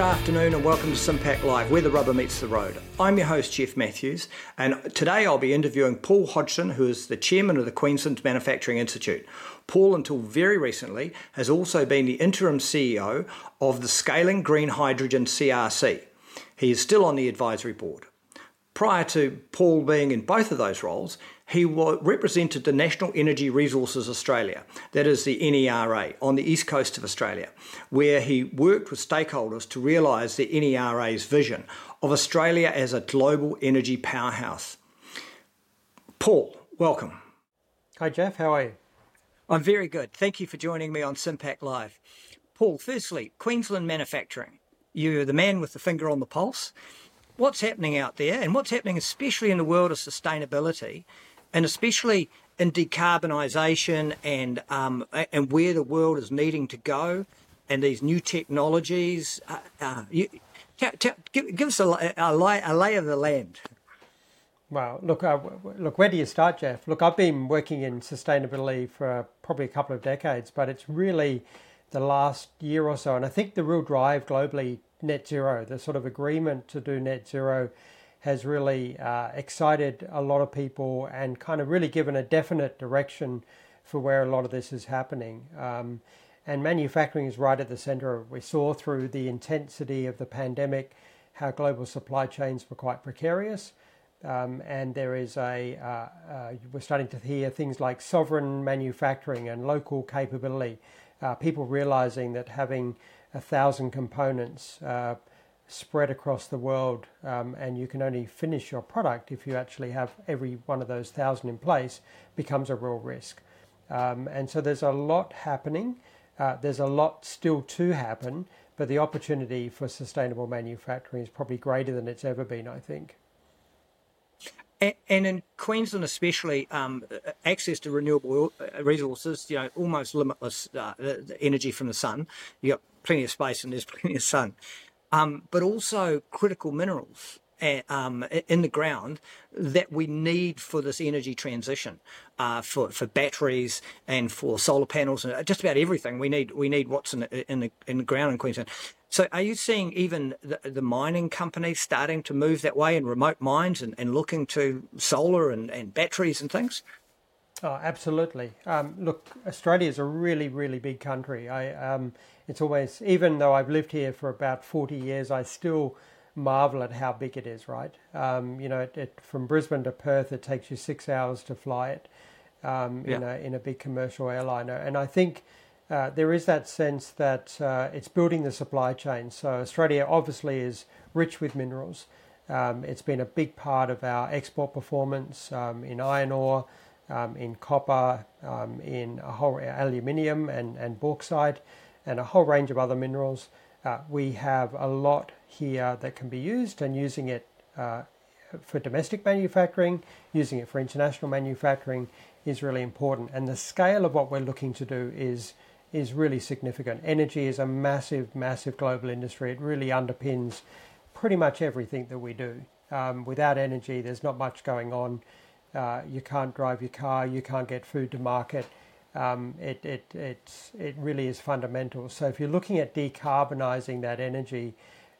Good afternoon and welcome to SIM-PAC Live, where the rubber meets the road. I'm your host, Jeff Matthews, and today I'll be interviewing Paul Hodgson, who is the chairman of the Queensland Manufacturing Institute. Paul, until very recently, has also been the interim CEO of the Scaling Green Hydrogen CRC. He is still on the advisory board. Prior to Paul being in both of those roles, he represented the National Energy Resources Australia, that is the NERA, on the east coast of Australia, where he worked with stakeholders to realise the NERA's vision of Australia as a global energy powerhouse. Paul, welcome. Hi, Jeff. How are you? I'm very good. Thank you for joining me on SIM-PAC Live. Paul, firstly, Queensland manufacturing. You're the man with the finger on the pulse. What's happening out there, and what's happening especially in the world of sustainability, and especially in decarbonisation and um, and where the world is needing to go, and these new technologies. Uh, uh, you, t- t- give, give, us a, a, lay, a lay of the land. Well, look, uh, look. Where do you start, Jeff? Look, I've been working in sustainability for probably a couple of decades, but it's really the last year or so, and I think the real drive globally, net zero, the sort of agreement to do net zero has really uh, excited a lot of people and kind of really given a definite direction for where a lot of this is happening. Um, and manufacturing is right at the center. We saw through the intensity of the pandemic how global supply chains were quite precarious. Um, and there is a, uh, uh, we're starting to hear things like sovereign manufacturing and local capability. Uh, people realizing that having a thousand components uh, spread across the world, um, and you can only finish your product if you actually have every one of those thousand in place, becomes a real risk. Um, and so there's a lot happening. Uh, there's a lot still to happen, but the opportunity for sustainable manufacturing is probably greater than it's ever been, I think. And, in Queensland, especially, um, access to renewable uh, resources, you know, almost limitless uh, energy from the sun. You've got plenty of space and there's plenty of sun um, but also critical minerals eh, um, in the ground that we need for this energy transition, uh, for for batteries and for solar panels and just about everything. We need we need what's in the, in the in the ground in Queensland. So, are you seeing even the, the mining companies starting to move that way in remote mines and, and looking to solar and, and batteries and things? Oh, absolutely. Um, look, Australia is a really, really big country. I, um, it's always, even though I've lived here for about 40 years, I still marvel at how big it is, right? Um, you know, it, it, from Brisbane to Perth, it takes you six hours to fly it um, yeah. in, a, in a big commercial airliner. And I think uh, there is that sense that uh, it's building the supply chain. So Australia obviously is rich with minerals. Um, it's been a big part of our export performance um, in iron ore um, in copper, um, in a whole aluminium and, and bauxite, and a whole range of other minerals. Uh, we have a lot here that can be used, and using it uh, for domestic manufacturing, using it for international manufacturing is really important. And the scale of what we're looking to do is is really significant. Energy is a massive, massive global industry. It really underpins pretty much everything that we do. Um, without energy, there's not much going on. Uh, you can't drive your car, you can't get food to market. Um, it, it, it, it really is fundamental. So, if you're looking at decarbonising that energy,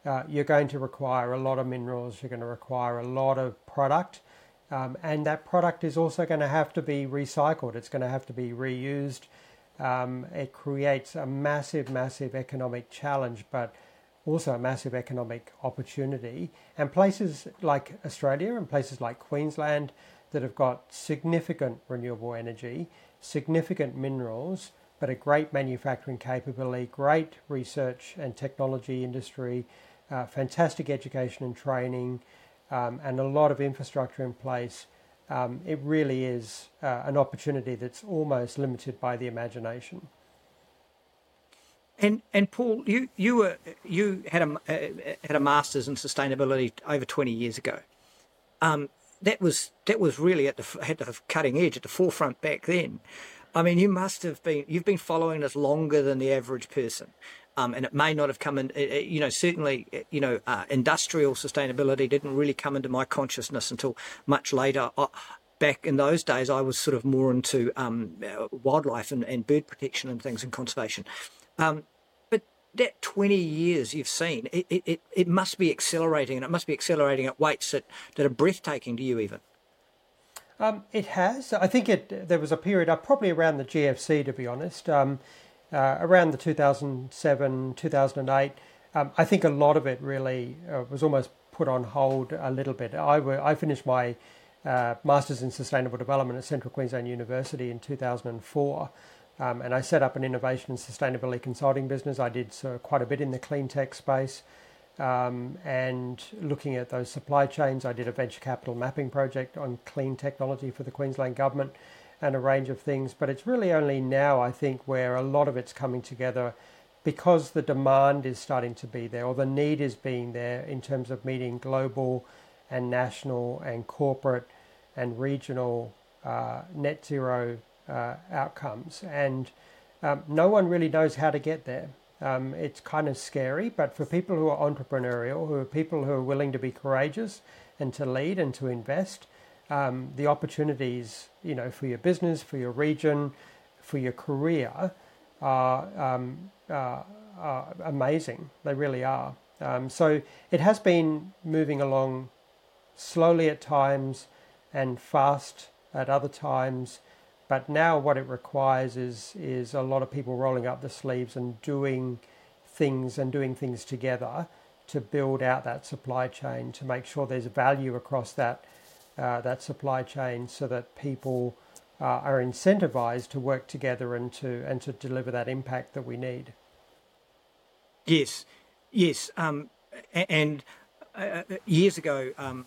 uh, you're going to require a lot of minerals, you're going to require a lot of product, um, and that product is also going to have to be recycled, it's going to have to be reused. Um, it creates a massive, massive economic challenge, but also a massive economic opportunity. And places like Australia and places like Queensland, that have got significant renewable energy, significant minerals, but a great manufacturing capability, great research and technology industry, uh, fantastic education and training, um, and a lot of infrastructure in place. Um, it really is uh, an opportunity that's almost limited by the imagination. And and Paul, you you were you had a uh, had a master's in sustainability over twenty years ago. Um, that was that was really at the at the cutting edge, at the forefront back then. I mean, you must have been you've been following this longer than the average person. Um, and it may not have come in, you know, certainly, you know, uh, industrial sustainability didn't really come into my consciousness until much later. I, back in those days, I was sort of more into um, wildlife and, and, bird protection and things and conservation. Um, that 20 years you've seen, it, it, it must be accelerating, and it must be accelerating at rates that, that are breathtaking to you, even. Um, it has. I think it. There was a period, uh, probably around the GFC, to be honest, um, uh, around the 2007, 2008. Um, I think a lot of it really uh, was almost put on hold a little bit. I, I finished my uh, Masters in Sustainable Development at Central Queensland University in 2004. Um, and I set up an innovation and sustainability consulting business. I did so quite a bit in the clean tech space. Um, and looking at those supply chains, I did a venture capital mapping project on clean technology for the Queensland government and a range of things. But it's really only now, I think, where a lot of it's coming together because the demand is starting to be there or the need is being there in terms of meeting global and national and corporate and regional uh, net zero uh, outcomes. And um, no one really knows how to get there. Um, it's kind of scary, but for people who are entrepreneurial, who are people who are willing to be courageous and to lead and to invest, um, the opportunities, you know, for your business, for your region, for your career, are, um, uh, are amazing. They really are. Um, so it has been moving along slowly at times and fast at other times. But now what it requires is is a lot of people rolling up the sleeves and doing things and doing things together to build out that supply chain to make sure there's value across that uh, that supply chain so that people uh, are incentivized to work together and to and to deliver that impact that we need. Yes, yes, um, and uh, years ago. Um,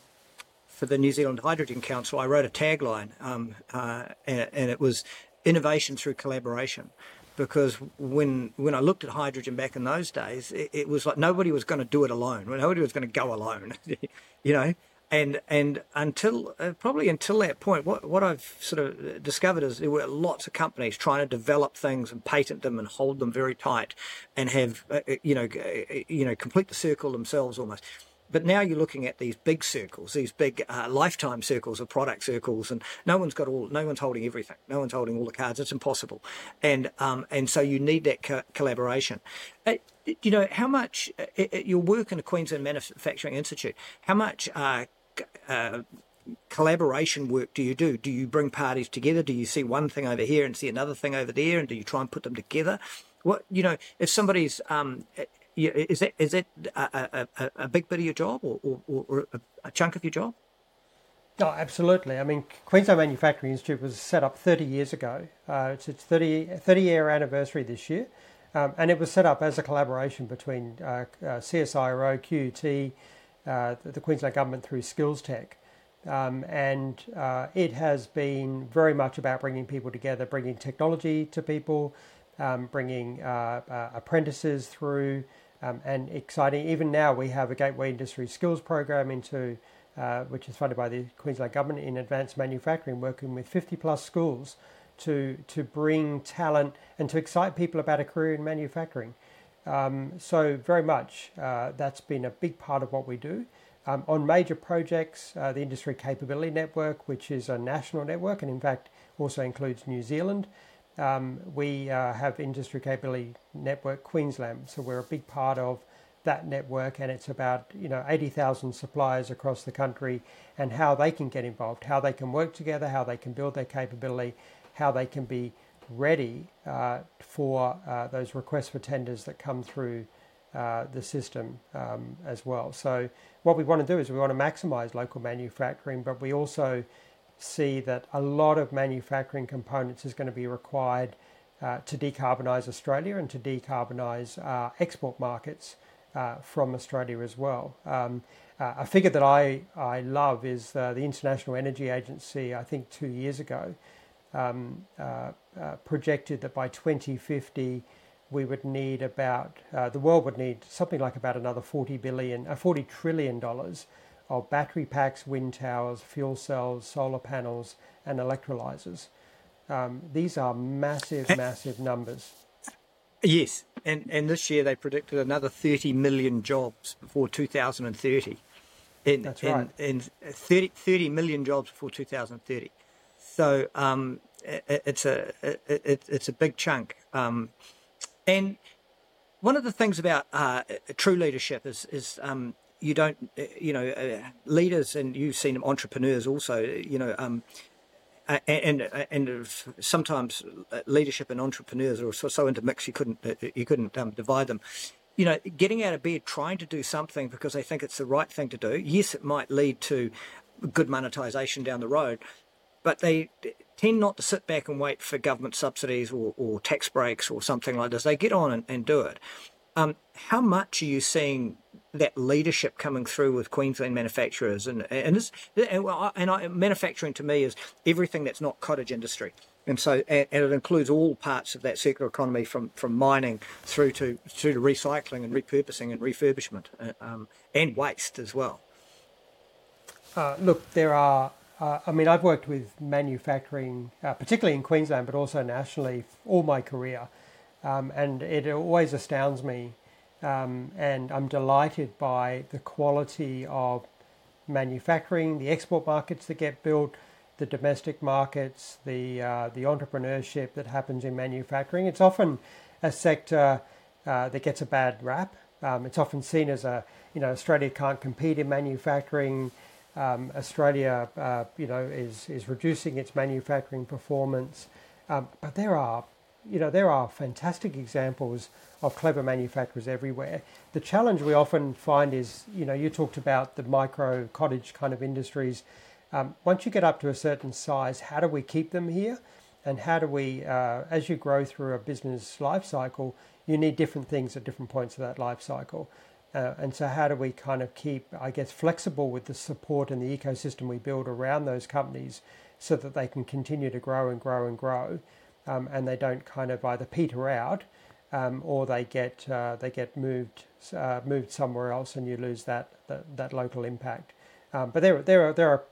for the New Zealand Hydrogen Council, I wrote a tagline, um, uh, and, and, it was innovation through collaboration. Because when when I looked at hydrogen back in those days, it, it was like nobody was going to do it alone. Nobody was going to go alone, you know. And and until uh, probably until that point, what what I've sort of discovered is there were lots of companies trying to develop things and patent them and hold them very tight, and have uh, uh you know uh, you know complete the circle themselves almost but now you're looking at these big circles, these big uh, lifetime circles of product circles, and no one's got all, no one's holding everything, no one's holding all the cards. It's impossible, and um, and so you need that co- collaboration. Uh, you know how much uh, uh your work in the Queensland Manufacturing Institute, how much uh, uh, collaboration work do you do? Do you bring parties together? Do you see one thing over here and see another thing over there, and do you try and put them together? What you know, if somebody's um, is that is that a, a, a big bit of your job or, or, or a chunk of your job? Oh, absolutely. I mean, Queensland Manufacturing Institute was set up 30 years ago. Uh, it's its 30, 30 year anniversary this year. Um, and it was set up as a collaboration between uh, uh, CSIRO, QUT, uh, the, the, Queensland Government through Skills Tech. Um, and uh, it has been very much about bringing people together, bringing technology to people, um, bringing uh, apprentices through, um, and exciting. Even now, we have a Gateway Industry Skills program into uh, which is funded by the Queensland Government in advanced manufacturing, working with 50 plus schools to to bring talent and to excite people about a career in manufacturing. Um, so very much uh, that's been a big part of what we do. Um, on major projects, uh, the Industry Capability Network, which is a national network and in fact also includes New Zealand, um, we uh, have Industry Capability Network Queensland, so we're a big part of that network, and it's about you know 80,000 suppliers across the country and how they can get involved, how they can work together, how they can build their capability, how they can be ready uh, for uh, those requests for tenders that come through uh, the system um, as well. So what we want to do is we want to maximise local manufacturing, but we also see that a lot of manufacturing components is going to be required uh, to decarbonise Australia and to decarbonise uh, export markets uh, from Australia as well. Um, uh, a figure that I, I love is uh, the International Energy Agency, I think two years ago, um, uh, projected that by 2050 we would need about, the world would need something like about another 40 billion, uh, 40 trillion dollars of battery packs, wind towers, fuel cells, solar panels, and electrolyzers. Um, these are massive, massive numbers. Yes, and, and this year they predicted another 30 million jobs before 2030. And, That's right. And, and 30, 30 million jobs before 2030. So um, it, it's a it, it's a big chunk. Um, and one of the things about uh, true leadership is is um, you don't you know uh, leaders and you've seen them entrepreneurs also you know um, and, and and sometimes leadership and entrepreneurs are so, so intermixed you couldn't you couldn't um, divide them you know, getting out of bed, trying to do something because they think it's the right thing to do. Yes, it might lead to good monetization down the road, but they tend not to sit back and wait for government subsidies or, or tax breaks or something like this. They get on and, and do it. Um, how much are you seeing that leadership coming through with Queensland manufacturers? And and, this, and, and I, manufacturing to me is everything that's not cottage industry. And so, and, and, it includes all parts of that circular economy, from, from mining through to through to recycling and repurposing and refurbishment, uh, um, and waste as well. Uh, look, there are uh, I mean, I've worked with manufacturing, uh, particularly in Queensland, but also nationally, all my career, um, and it always astounds me. Um, and I'm delighted by the quality of manufacturing, the export markets that get built, the domestic markets, the uh, the entrepreneurship that happens in manufacturing. It's often a sector uh, that gets a bad rap. Um, it's often seen as a you know Australia can't compete in manufacturing. Um, Australia, uh, you know, is is reducing its manufacturing performance, um, but there are, you know, there are fantastic examples of clever manufacturers everywhere. The challenge we often find is, you know, you talked about the micro cottage kind of industries. Um, once you get up to a certain size, how do we keep them here? And how do we, uh, as you grow through a business life cycle, you need different things at different points of that life cycle. Uh, and so, how do we kind of keep, I guess, flexible with the support and the ecosystem we build around those companies so that they can continue to grow and grow and grow, um, and they don't kind of either peter out um, or they get uh, they get moved uh, moved somewhere else, and you lose that that, that local impact. Um, but there there are there are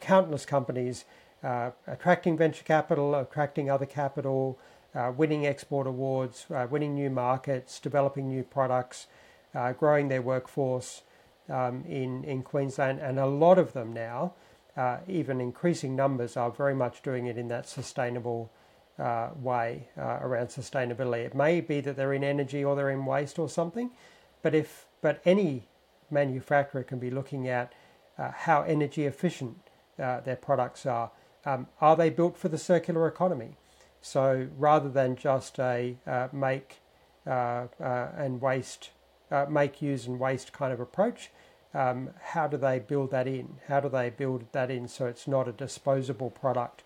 countless companies uh, attracting venture capital, attracting other capital, uh, winning export awards, uh, winning new markets, developing new products uh, growing their workforce um, in, in Queensland, and a lot of them now, even increasing numbers, are very much doing it in that sustainable uh, way uh, around sustainability. It may be that they're in energy or they're in waste or something, but if but any manufacturer can be looking at uh, how energy efficient uh, their products are. Um, are they built for the circular economy? So rather than just a make and waste uh, make, use, and waste kind of approach. Um, how do they build that in? How do they build that in so it's not a disposable product?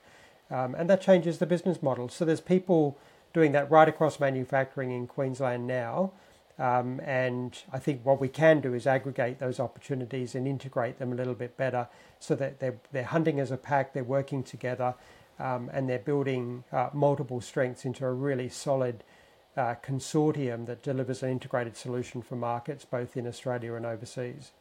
Um, and that changes the business model. So there's people doing that right across manufacturing in Queensland now. Um, and I think what we can do is aggregate those opportunities and integrate them a little bit better so that they're, they're hunting as a pack, they're working together, um, and they're building uh, multiple strengths into a really solid uh, consortium that delivers an integrated solution for markets both in Australia and overseas.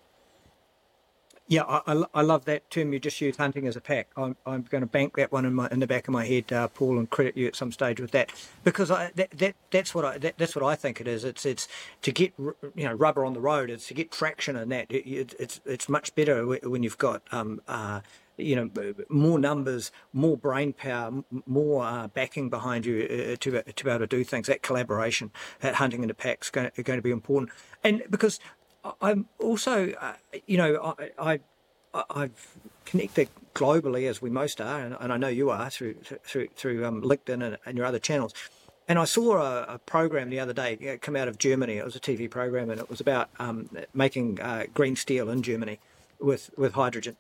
Yeah, I, I, love that term you just used, hunting as a pack. I'm, I'm going to bank that one in my in the back of my head, uh, Paul, and credit you at some stage with that because I, that, that that's what I that, that's what I think it is. It's it's to get you know rubber on the road. It's to get traction in that. It, it's it's much better when you've got um, uh, you know, more numbers, more brain power, more uh, backing behind you uh, to, to be able to do things. That collaboration, that hunting in the packs, going, going to be important. And because I'm also, uh, you know, I, I I've connected globally as we most are, and, and I know you are through through through um, LinkedIn and, and, your other channels. And I saw a, a, program the other day come out of Germany. It was a TV program, and it was about um, making uh, green steel in Germany with with hydrogen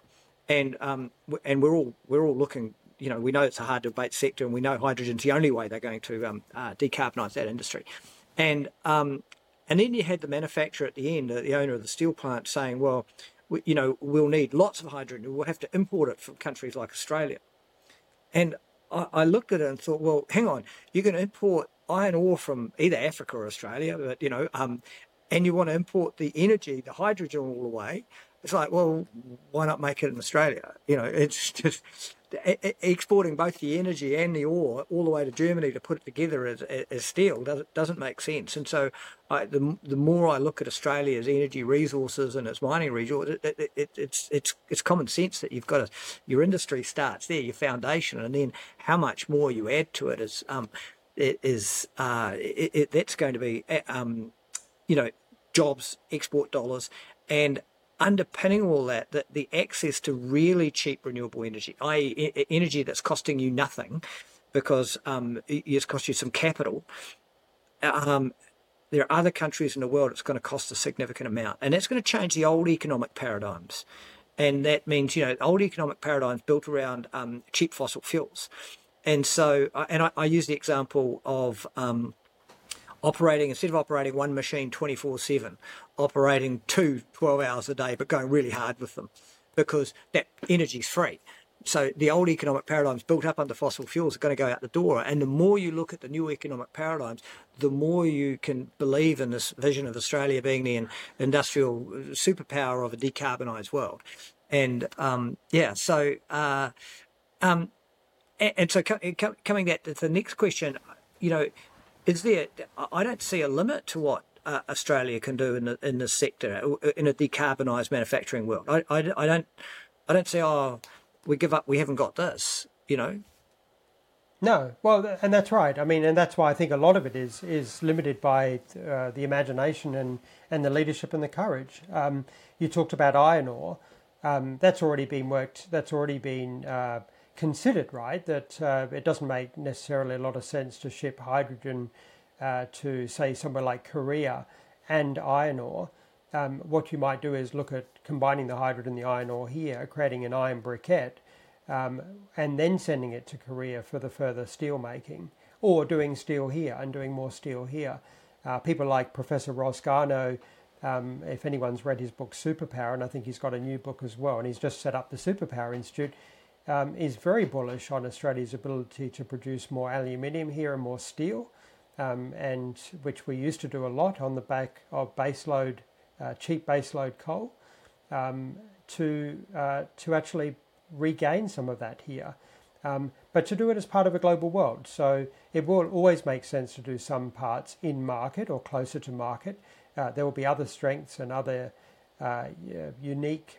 and um, and we're all we're all looking. You know, we know it's a hard to abate sector, and we know hydrogen's the only way they're going to um, uh, that industry. And um, and then you had the manufacturer at the end, the owner of the steel plant, saying, "Well, we, you know, we'll need lots of hydrogen. We'll have to import it from countries like Australia." And I, I looked at it and thought, "Well, hang on, you're going to import iron ore from either Africa or Australia, but you know, um, and you want to import the energy, the hydrogen all the way it's like, well, why not make it in Australia? You know, it's just exporting both the energy and the ore all the way to Germany to put it together as, as steel doesn't doesn't make sense. And so, I, the the more I look at Australia's energy resources and its mining resources, it, it, it, it's it's it's common sense that you've got your industry starts there, your foundation, and then how much more you add to it is. Um, is uh, that's going to be um, you know jobs, export dollars, and underpinning all that, that the access to really cheap renewable energy, i.e., energy that's costing you nothing because um, it's cost you some capital. Um, there are other countries in the world it's going to cost a significant amount, and that's going to change the old economic paradigms. And that means, you know, old economic paradigms built around um, cheap fossil fuels. And so, uh, and I, I use the example of um, operating, instead of operating one machine 24 7, operating two 12 hours a day, but going really hard with them because that energy is free. So the old economic paradigms built up under fossil fuels are going to go out the door. And the more you look at the new economic paradigms, the more you can believe in this vision of Australia being the industrial superpower of a decarbonised world. And um, yeah, so uh, um, and, and, so co- coming back to the next question, you know, is there? I don't see a limit to what uh, Australia can do in the in the sector uh, in a decarbonised manufacturing world. I, I, I, don't I don't say oh we give up we haven't got this you know. No, well, and that's right. I mean, and that's why I think a lot of it is is limited by uh, the imagination and and the leadership and the courage. Um, you talked about iron ore. Um, that's already been worked. That's already been uh, considered, right? That uh, it doesn't make necessarily a lot of sense to ship hydrogen uh, to, say, somewhere like Korea and iron ore. Um, what you might do is look at combining the hydrogen and the iron ore here, creating an iron briquette, um, and then sending it to Korea for the further steel making, or doing steel here and doing more steel here. Uh, people like Professor Garnaut, um, if anyone's read his book Superpower, and I think he's got a new book as well, and he's just set up the Superpower Institute, um, is very bullish on Australia's ability to produce more aluminium here and more steel, um, and which we used to do a lot on the back of baseload, uh, cheap baseload coal, um, to uh, to actually regain some of that here. Um, but to do it as part of a global world. So it will always make sense to do some parts in market or closer to market. Uh, there will be other strengths and other uh, unique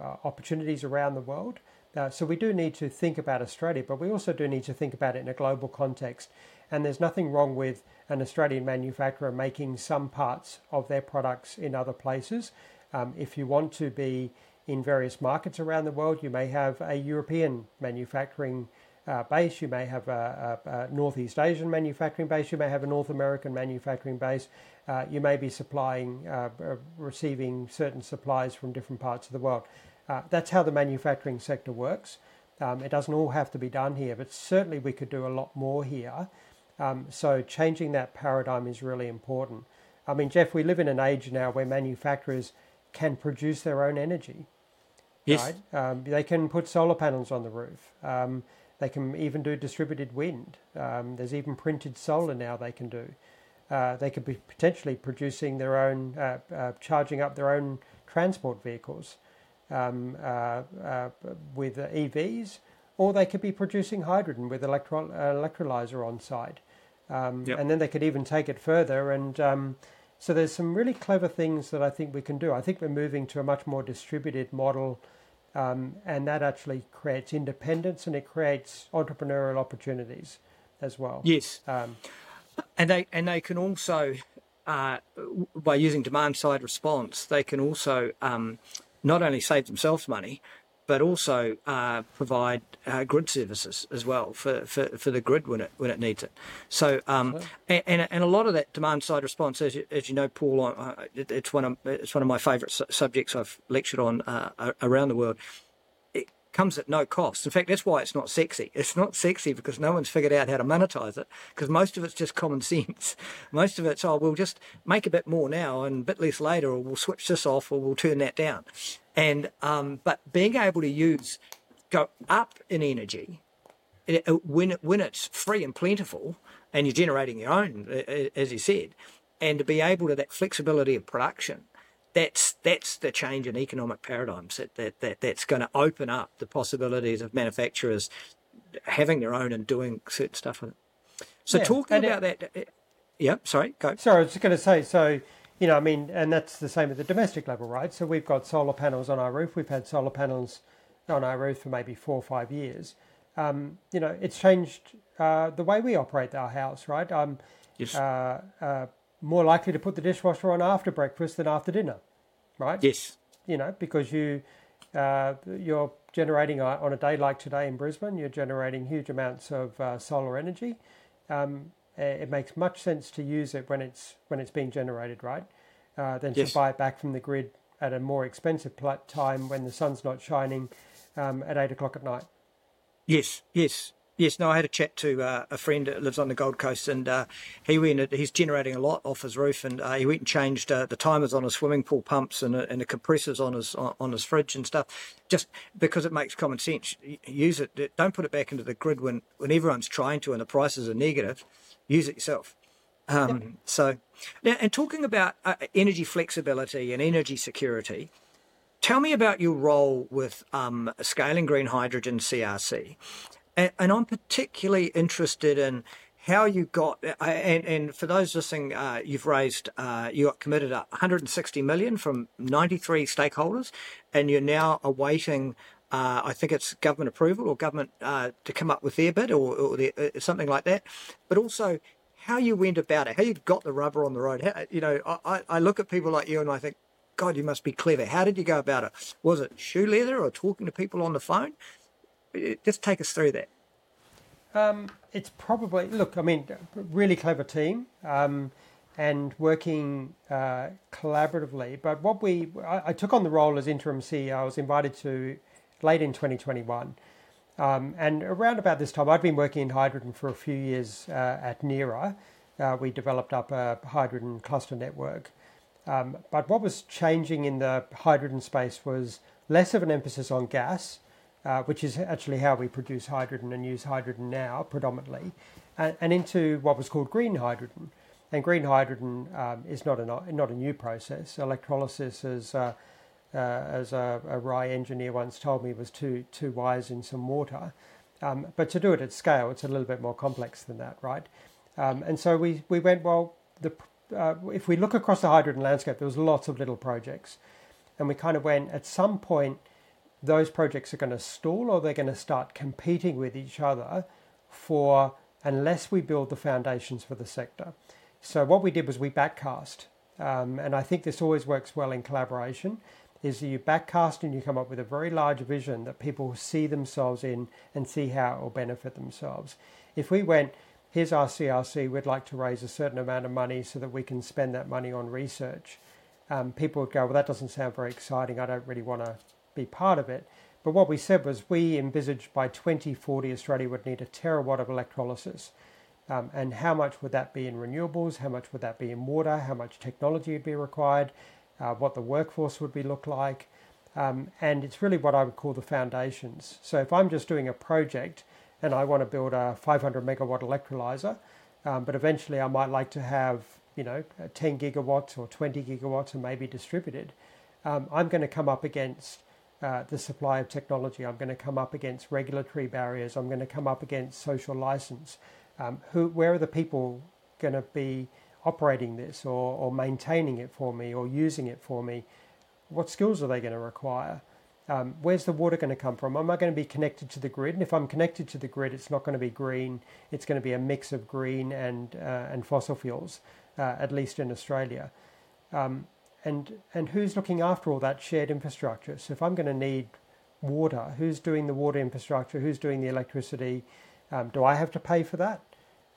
uh, opportunities around the world. Uh, so we do need to think about Australia, but we also do need to think about it in a global context. And there's nothing wrong with an Australian manufacturer making some parts of their products in other places. Um, if you want to be in various markets around the world, you may have a European manufacturing uh, base, you may have a, a, a, Northeast Asian manufacturing base, you may have a North American manufacturing base, uh, you may be supplying, uh, receiving certain supplies from different parts of the world. Uh, that's how the manufacturing sector works. Um, it doesn't all have to be done here, but certainly we could do a lot more here. Um, so changing that paradigm is really important. I mean, Jeff, we live in an age now where manufacturers can produce their own energy. Yes. Right? Um, they can put solar panels on the roof. Um, they can even do distributed wind. Um, there's even printed solar now they can do. Uh, they could be potentially producing their own, uh, uh, charging up their own transport vehicles um, uh, uh, with EVs, or they could be producing hydrogen with electro- electrolyzer on site. Um, yep. And then they could even take it further. And um, so there's some really clever things that I think we can do. I think we're moving to a much more distributed model, um, and that actually creates independence and it creates entrepreneurial opportunities as well. Yes. Um, and they and they can also, uh, by using demand side response, they can also um, not only save themselves money, but also uh, provide uh, grid services as well for, for, for the grid when it when it needs it. So um, and, and a lot of that demand side response, as you, as you know, Paul, it, it's one of it's one of my favourite su- subjects I've lectured on uh, around the world comes at no cost. In fact, that's why it's not sexy. It's not sexy because no one's figured out how to monetize it because most of it's just common sense. Most of it's, oh, we'll just make a bit more now and a bit less later, or we'll switch this off or we'll turn that down. And, um, but being able to use, go up in energy when, when it's free and plentiful and you're generating your own, as you said, and to be able to that flexibility of production that's that's the change in economic paradigms that, that, that that's going to open up the possibilities of manufacturers having their own and doing certain stuff with it. So yeah, talking about it, that, uh, yeah, sorry, go. Sorry, I was just going to say, so you know, I mean, and that's the same at the domestic level, right? So we've got solar panels on our roof. We've had solar panels on our roof for maybe four or five years. um, you know, it's changed uh, the way we operate our house, right? I'm yes. uh, uh, more likely to put the dishwasher on after breakfast than after dinner, right? Yes. You know, because you uh, you're generating uh, on a day like today in Brisbane, you're generating huge amounts of uh, solar energy. Um, it makes much sense to use it when it's when it's being generated, right? than yes. to buy it back from the grid at a more expensive time when the sun's not shining um, at eight o'clock at night. Yes, yes. Yes, no, I had a chat to uh, a friend that lives on the Gold Coast, and uh, he went. He's generating a lot off his roof, and uh, he went and changed uh, the timers on his swimming pool pumps and, uh, and the compressors on his on his fridge and stuff, just because it makes common sense. Use it. Don't put it back into the grid when when everyone's trying to and the prices are negative. Use it yourself. Um, yep. So, now, and talking about uh, energy flexibility and energy security, tell me about your role with um, scaling green hydrogen CRC. And, and I'm particularly interested in how you got uh, and, and for those listening uh, you've raised uh, you got committed 160 million from 93 stakeholders and you're now awaiting uh, I think it's government approval or government uh, to come up with their bid or, or their, uh, something like that. But also how you went about it how you got the rubber on the road. How, you know I, I look at people like you and I think God you must be clever. How did you go about it? Was it shoe leather or talking to people on the phone just take us through that. Um, it's probably look. I mean, really clever team um, and working uh, collaboratively. But what we, I, I, took on the role as interim CEO. I was invited to late in 2021, um, and around about this time, I'd been working in hydrogen for a few years uh, at NERA. Uh, we developed up a hydrogen cluster network. Um, but what was changing in the hydrogen space was less of an emphasis on gas uh, which is actually how we produce hydrogen and use hydrogen now predominantly, and, and into what was called green hydrogen. And green hydrogen um, is not a not a new process. Electrolysis, as uh, uh, as a, a RAI engineer once told me, was two two wires in some water. Um, but to do it at scale, it's a little bit more complex than that, right? Um, and so we we went well. The uh, if we look across the hydrogen landscape, there was lots of little projects, and we kind of went at some point those projects are going to stall or they're going to start competing with each other for unless we build the foundations for the sector. So what we did was we backcast, um, and I think this always works well in collaboration. Is you backcast and you come up with a very large vision that people see themselves in and see how it will benefit themselves. If we went, here's our CRC, we'd like to raise a certain amount of money so that we can spend that money on research. Um, people would go, well, that doesn't sound very exciting. I don't really want to be part of it. But what we said was we envisaged by 2040 Australia would need a terawatt of electrolysis. Um, and how much would that be in renewables? How much would that be in water? How much technology would be required? Uh, what the workforce would be look like? Um, and it's really what I would call the foundations. So if I'm just doing a project and I want to build a 500 megawatt electrolyzer, um, but eventually I might like to have you know 10 gigawatts or 20 gigawatts and maybe distributed, um, I'm going to come up against uh, the supply of technology. I'm going to come up against regulatory barriers. I'm going to come up against social license. Um, who, where are the people going to be operating this or, or maintaining it for me or using it for me? What skills are they going to require? Um, where's the water going to come from? Am I going to be connected to the grid? And if I'm connected to the grid, it's not going to be green. It's going to be a mix of green and uh, and fossil fuels, uh, at least in Australia. Um, and and who's looking after all that shared infrastructure? So if I'm going to need water, who's doing the water infrastructure? Who's doing the electricity? Um, do I have to pay for that?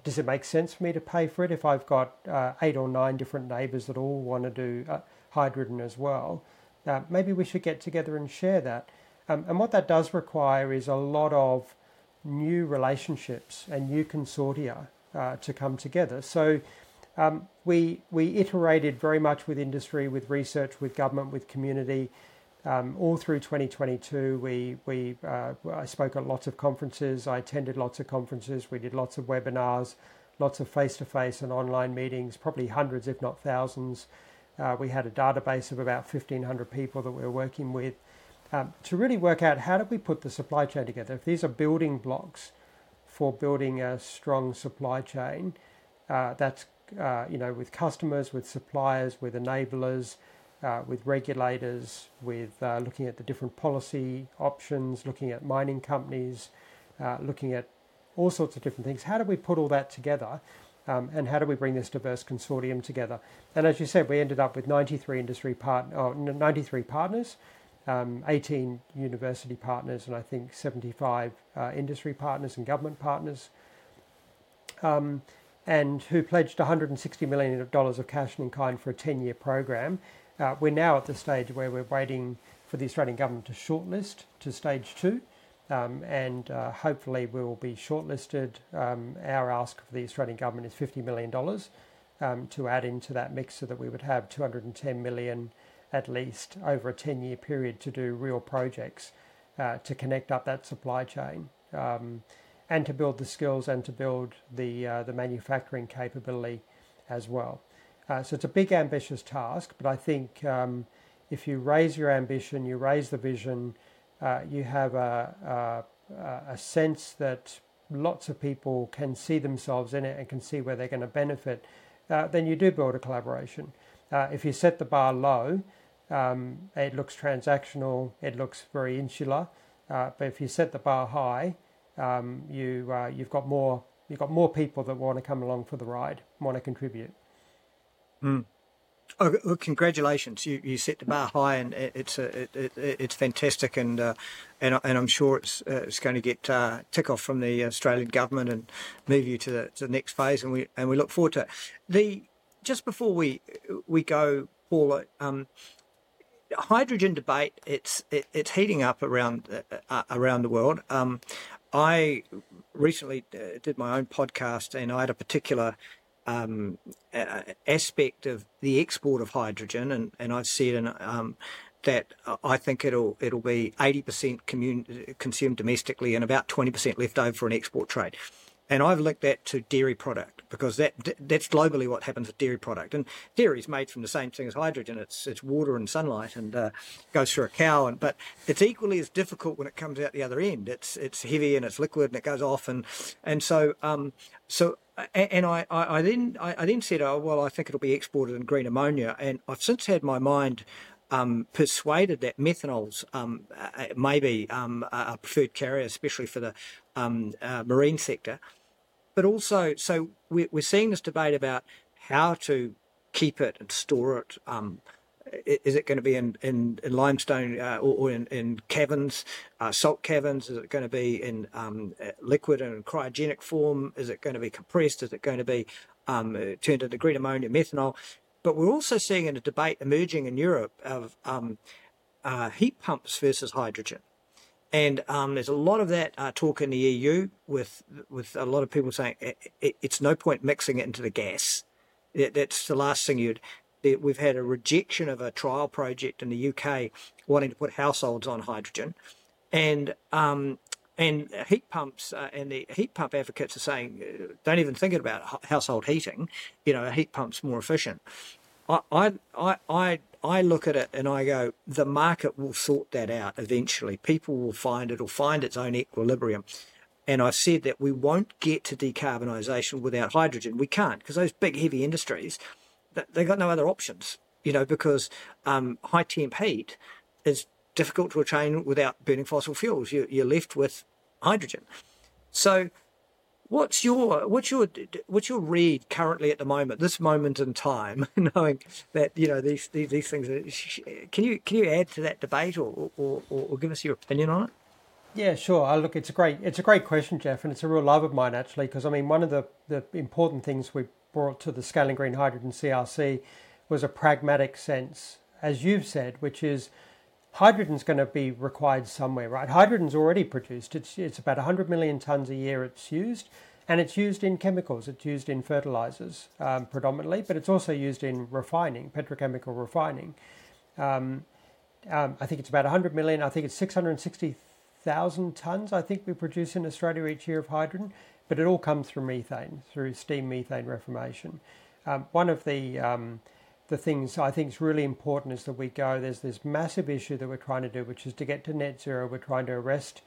Does it make sense for me to pay for it if I've got uh, eight or nine different neighbours that all want to do uh, hydrogen as well? Uh, maybe we should get together and share that. Um, and what that does require is a lot of new relationships and new consortia uh, to come together. So um, we, we iterated very much with industry, with research, with government, with community. Um, all through 2022, we, we, uh, I spoke at lots of conferences, I attended lots of conferences, we did lots of webinars, lots of face to face and online meetings, probably hundreds, if not thousands. Uh, we had a database of about 1,500 people that we were working with um, to really work out how do we put the supply chain together. If these are building blocks for building a strong supply chain, uh, that's uh, you know, with customers, with suppliers, with enablers, uh, with regulators, with uh, looking at the different policy options, looking at mining companies, uh, looking at all sorts of different things. How do we put all that together? Um, and how do we bring this diverse consortium together? And as you said, we ended up with 93 industry part, oh, 93 partners, um, 18 university partners, and I think 75 uh, industry partners and government partners, um, and who pledged 160 million dollars of cash and in kind for a 10-year program. Uh, we're now at the stage where we're waiting for the Australian government to shortlist to stage two. Um, and uh, hopefully we will be shortlisted. Um, our ask for the Australian government is $50 million um, to add into that mix so that we would have 210 million at least over a 10 year period to do real projects uh, to connect up that supply chain um, and to build the skills and to build the, uh, the manufacturing capability as well. Uh, so it's a big, ambitious task, but I think um, if you raise your ambition, you raise the vision, uh, you have a, a, a, sense that lots of people can see themselves in it and can see where they're going to benefit, uh, then you do build a collaboration. Uh, if you set the bar low, um, it looks transactional, it looks very insular. Uh, but if you set the bar high, um, you uh, you've got more you've got more people that want to come along for the ride, want to contribute. Mm. Oh, well, congratulations! You you set the bar high, and it's a, it, it, it's fantastic, and uh, and and I'm sure it's uh, it's going to get uh, tick off from the Australian government and move you to the, to the next phase, and we and we look forward to it. The just before we we go, Paula, um, hydrogen debate it's it, it's heating up around uh, uh around the world. Um, I recently uh, did my own podcast, and I had a particular um, aspect of the export of hydrogen, and, and I've said in, um, that I think it'll it'll be 80% commun- consumed domestically and about 20% left over for an export trade. And I've linked that to dairy product because that that's globally what happens with dairy product. And dairy is made from the same thing as hydrogen. It's it's water and sunlight and uh, goes through a cow. And but it's equally as difficult when it comes out the other end. It's it's heavy and it's liquid and it goes off. And and so um so and I, I, then I, then said, oh well, I think it'll be exported in green ammonia. And I've since had my mind um, persuaded that methanol's um, uh, maybe um, a preferred carrier, especially for the um, uh, marine sector. But also, so we're, we're seeing this debate about how to keep it and store it. Um, is it going to be in, in, in limestone uh, or, or, in, in caverns, uh, salt caverns? Is it going to be in um, liquid and cryogenic form? Is it going to be compressed? Is it going to be um, turned into green ammonia, methanol? But we're also seeing a debate emerging in Europe of um, uh, heat pumps versus hydrogen. And um, there's a lot of that uh, talk in the EU with with a lot of people saying it, it, it's no point mixing it into the gas. That's the last thing you'd. We've had a rejection of a trial project in the UK wanting to put households on hydrogen, and um, and heat pumps uh, and the heat pump advocates are saying uh, don't even think about household heating. You know, a heat pump's more efficient. I I I I look at it and I go, the market will sort that out eventually. People will find it'll find its own equilibrium. And I've said that we won't get to decarbonisation without hydrogen. We can't because those big heavy industries, they've got no other options, you know, because um, high temp heat is difficult to attain without burning fossil fuels. You, you're left with hydrogen. So What's your what's your what's your read currently at the moment, this moment in time, knowing that you know these these, these things? Can you can you add to that debate or, or, or, or give us your opinion on it? Yeah, sure. Uh, look, it's a great it's a great question, Jeff, and it's a real love of mine actually, because I mean one of the the important things we brought to the Scaling Green Hydrogen CRC was a pragmatic sense, as you've said, which is hydrogen's going to be required somewhere, right? Hydrogen's already produced. It's it's about 100 million tons a year. It's used, and it's used in chemicals. It's used in fertilizers um, predominantly, but it's also used in refining, petrochemical refining. Um, um, I think it's about 100 million. I think it's 660,000 tons. I think we produce in Australia each year of hydrogen, but it all comes through methane, through steam methane reformation. Um, one of the um, the things I think is really important is that we go, there's this massive issue that we're trying to do, which is to get to net zero. We're trying to arrest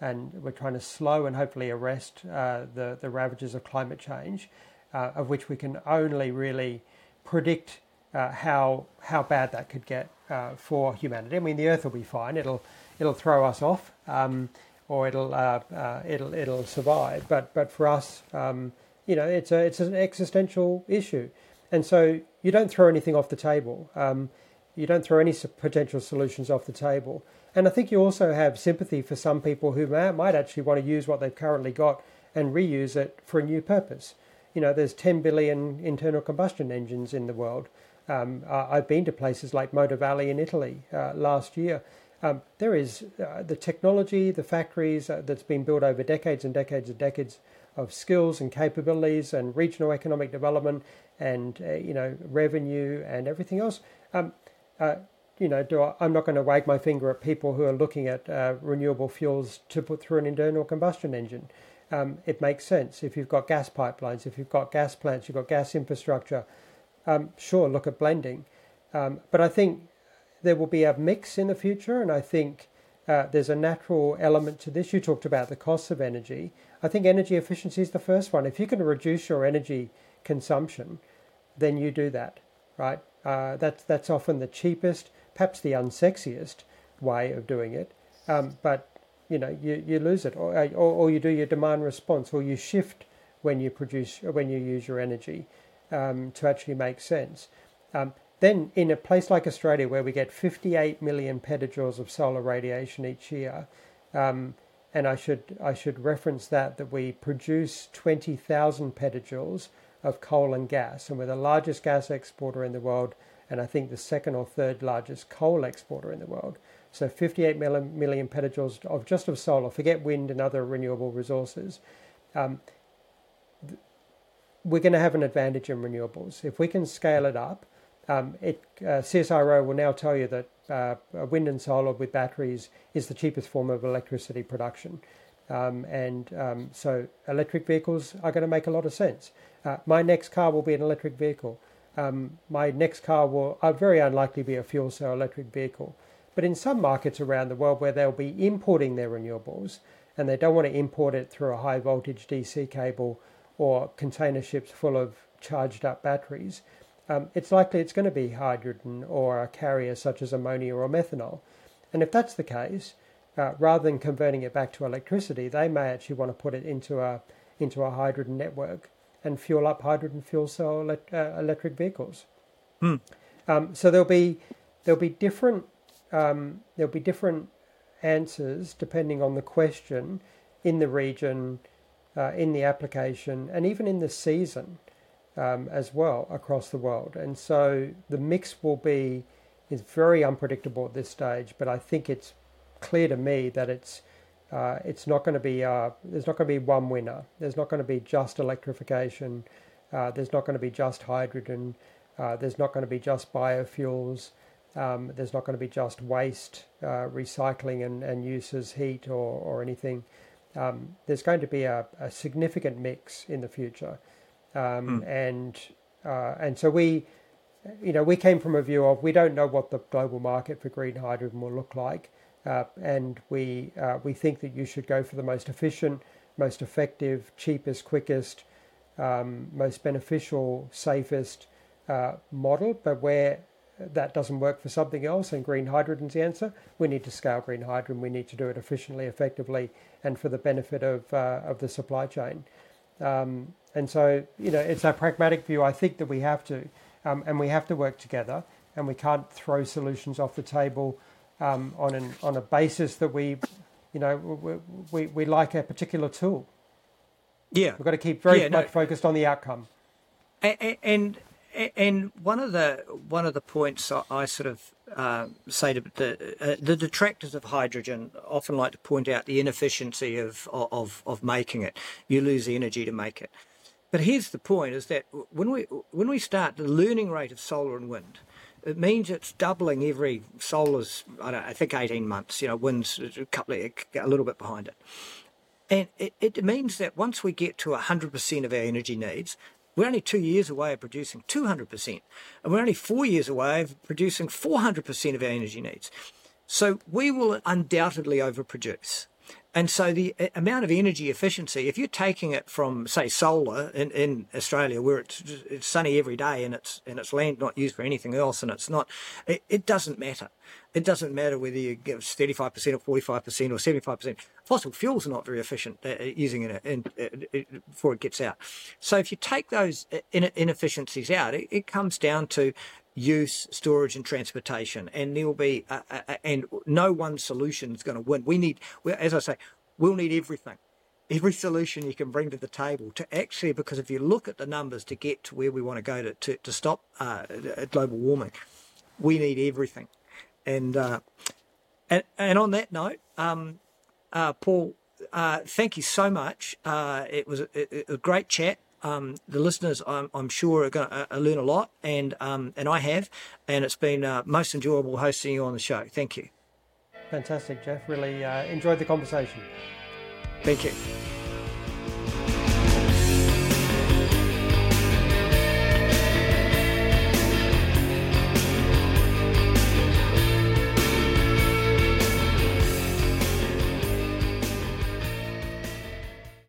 and we're trying to slow and hopefully arrest uh, the, the ravages of climate change, uh, of which we can only really predict uh, how, how bad that could get uh, for humanity. I mean, the Earth will be fine, it'll, it'll throw us off. Um, or it'll uh, uh, it'll it'll survive. But but for us, um, you know, it's a it's an existential issue, and so you don't throw anything off the table. Um, you don't throw any potential solutions off the table. And I think you also have sympathy for some people who may, might actually want to use what they've currently got and reuse it for a new purpose. You know, there's 10 billion internal combustion engines in the world. Um, I've been to places like Motor Valley in Italy uh, last year. Um, there is uh, the technology, the factories uh, that's been built over decades and decades and decades of skills and capabilities and regional economic development and uh, you know revenue and everything else. Um, uh, you know, I, am not going to wag my finger at people who are looking at uh, renewable fuels to put through an internal combustion engine. Um, it makes sense if you've got gas pipelines, if you've got gas plants, you've got gas infrastructure. Um, sure, look at blending, um, but I think there will be a mix in the future, and I think uh, there's a natural element to this. You talked about the costs of energy. I think energy efficiency is the first one. If you can reduce your energy consumption, then you do that, right? Uh, that's that's often the cheapest perhaps the unsexiest way of doing it, um, but you know you, you lose it, or, or, or, you do your demand response, or you shift when you produce when you use your energy um, to actually make sense. Um, then, in a place like Australia, where we get 58 million petajoules of solar radiation each year, um, and I should I should reference that that we produce 20,000 petajoules of coal and gas, and we're the largest gas exporter in the world and I think the second or third largest coal exporter in the world. So 58 million, million petajoules of just of solar, forget wind and other renewable resources. Um, we're going to have an advantage in renewables. If we can scale it up, um, it, uh, CSIRO will now tell you that uh, wind and solar with batteries is the cheapest form of electricity production. Um, and um, so electric vehicles are going to make a lot of sense. Uh, my next car will be an electric vehicle. Um, my next car will uh, very unlikely be a fuel cell electric vehicle. But in some markets around the world where they'll be importing their renewables and they don't want to import it through a high voltage DC cable or container ships full of charged up batteries, um, it's likely it's going to be hydrogen or a carrier such as ammonia or methanol. And if that's the case, uh, rather than converting it back to electricity, they may actually want to put it into a into a hydrogen network and fuel up hydrogen fuel cell uh, electric vehicles. Hmm. Um, so there'll be there'll be different um, there'll be different answers depending on the question in the region, uh, in the application, and even in the season um, as well across the world. And so the mix will be is very unpredictable at this stage, but I think it's clear to me that it's uh, it's not going to be uh, there's not going to be one winner. There's not going to be just electrification. Uh, there's not going to be just hydrogen. Uh, there's not going to be just biofuels. Um, there's not going to be just waste uh, recycling and, and use as heat or, or anything. Um, there's going to be a, a, significant mix in the future, um, mm. and uh, and so we, you know, we came from a view of we don't know what the global market for green hydrogen will look like. Uh, and we uh, we think that you should go for the most efficient, most effective, cheapest, quickest, um, most beneficial, safest uh, model. But where that doesn't work for something else, and green hydrogen's the answer, we need to scale green hydrogen. We need to do it efficiently, effectively, and for the benefit of uh, of the supply chain. Um, and so, you know, it's a pragmatic view. I think that we have to, um, and we have to work together, and we can't throw solutions off the table um, on an on a basis that we, you know, we, we, we like a particular tool. Yeah, we've got to keep very yeah, much no, focused on the outcome. And, and and one of the one of the points I sort of uh, say to the uh, the detractors of hydrogen often like to point out the inefficiency of, of of making it. You lose the energy to make it. But here's the point: is that when we when we start the learning rate of solar and wind, it means it's doubling every solar's, I, I think, 18 months. You know, wind's a couple of, a little bit behind it. And it, it means that once we get to 100% of our energy needs, we're only two years away of producing 200%. And we're only four years away of producing 400% of our energy needs. So we will undoubtedly overproduce. And so the uh, amount of energy efficiency, if you're taking it from, say, solar in, in Australia, where it's, it's sunny every day and it's and it's land not used for anything else, and it's not, it, it doesn't matter. It doesn't matter whether you give 35% or 45% or 75%. Fossil fuels are not very efficient uh, uh using it uh, in, before it gets out. So if you take those inefficiencies out, it, it comes down to use, storage, and transportation. And there will be, uh, uh, and no one solution is going to win. We need, as I say, we'll need everything. Every solution you can bring to the table to actually, because if you look at the numbers to get to where we want to go to, to, to stop uh, global warming, we need everything. And, uh, and, and on that note, um, uh, Paul, uh, thank you so much. it was a, a great chat um, the listeners, I'm, I'm sure, are going to uh, learn a lot, and um, and I have, and it's been uh, most enjoyable hosting you on the show. Thank you. Fantastic, Jeff. Really uh, enjoyed the conversation. Thank you.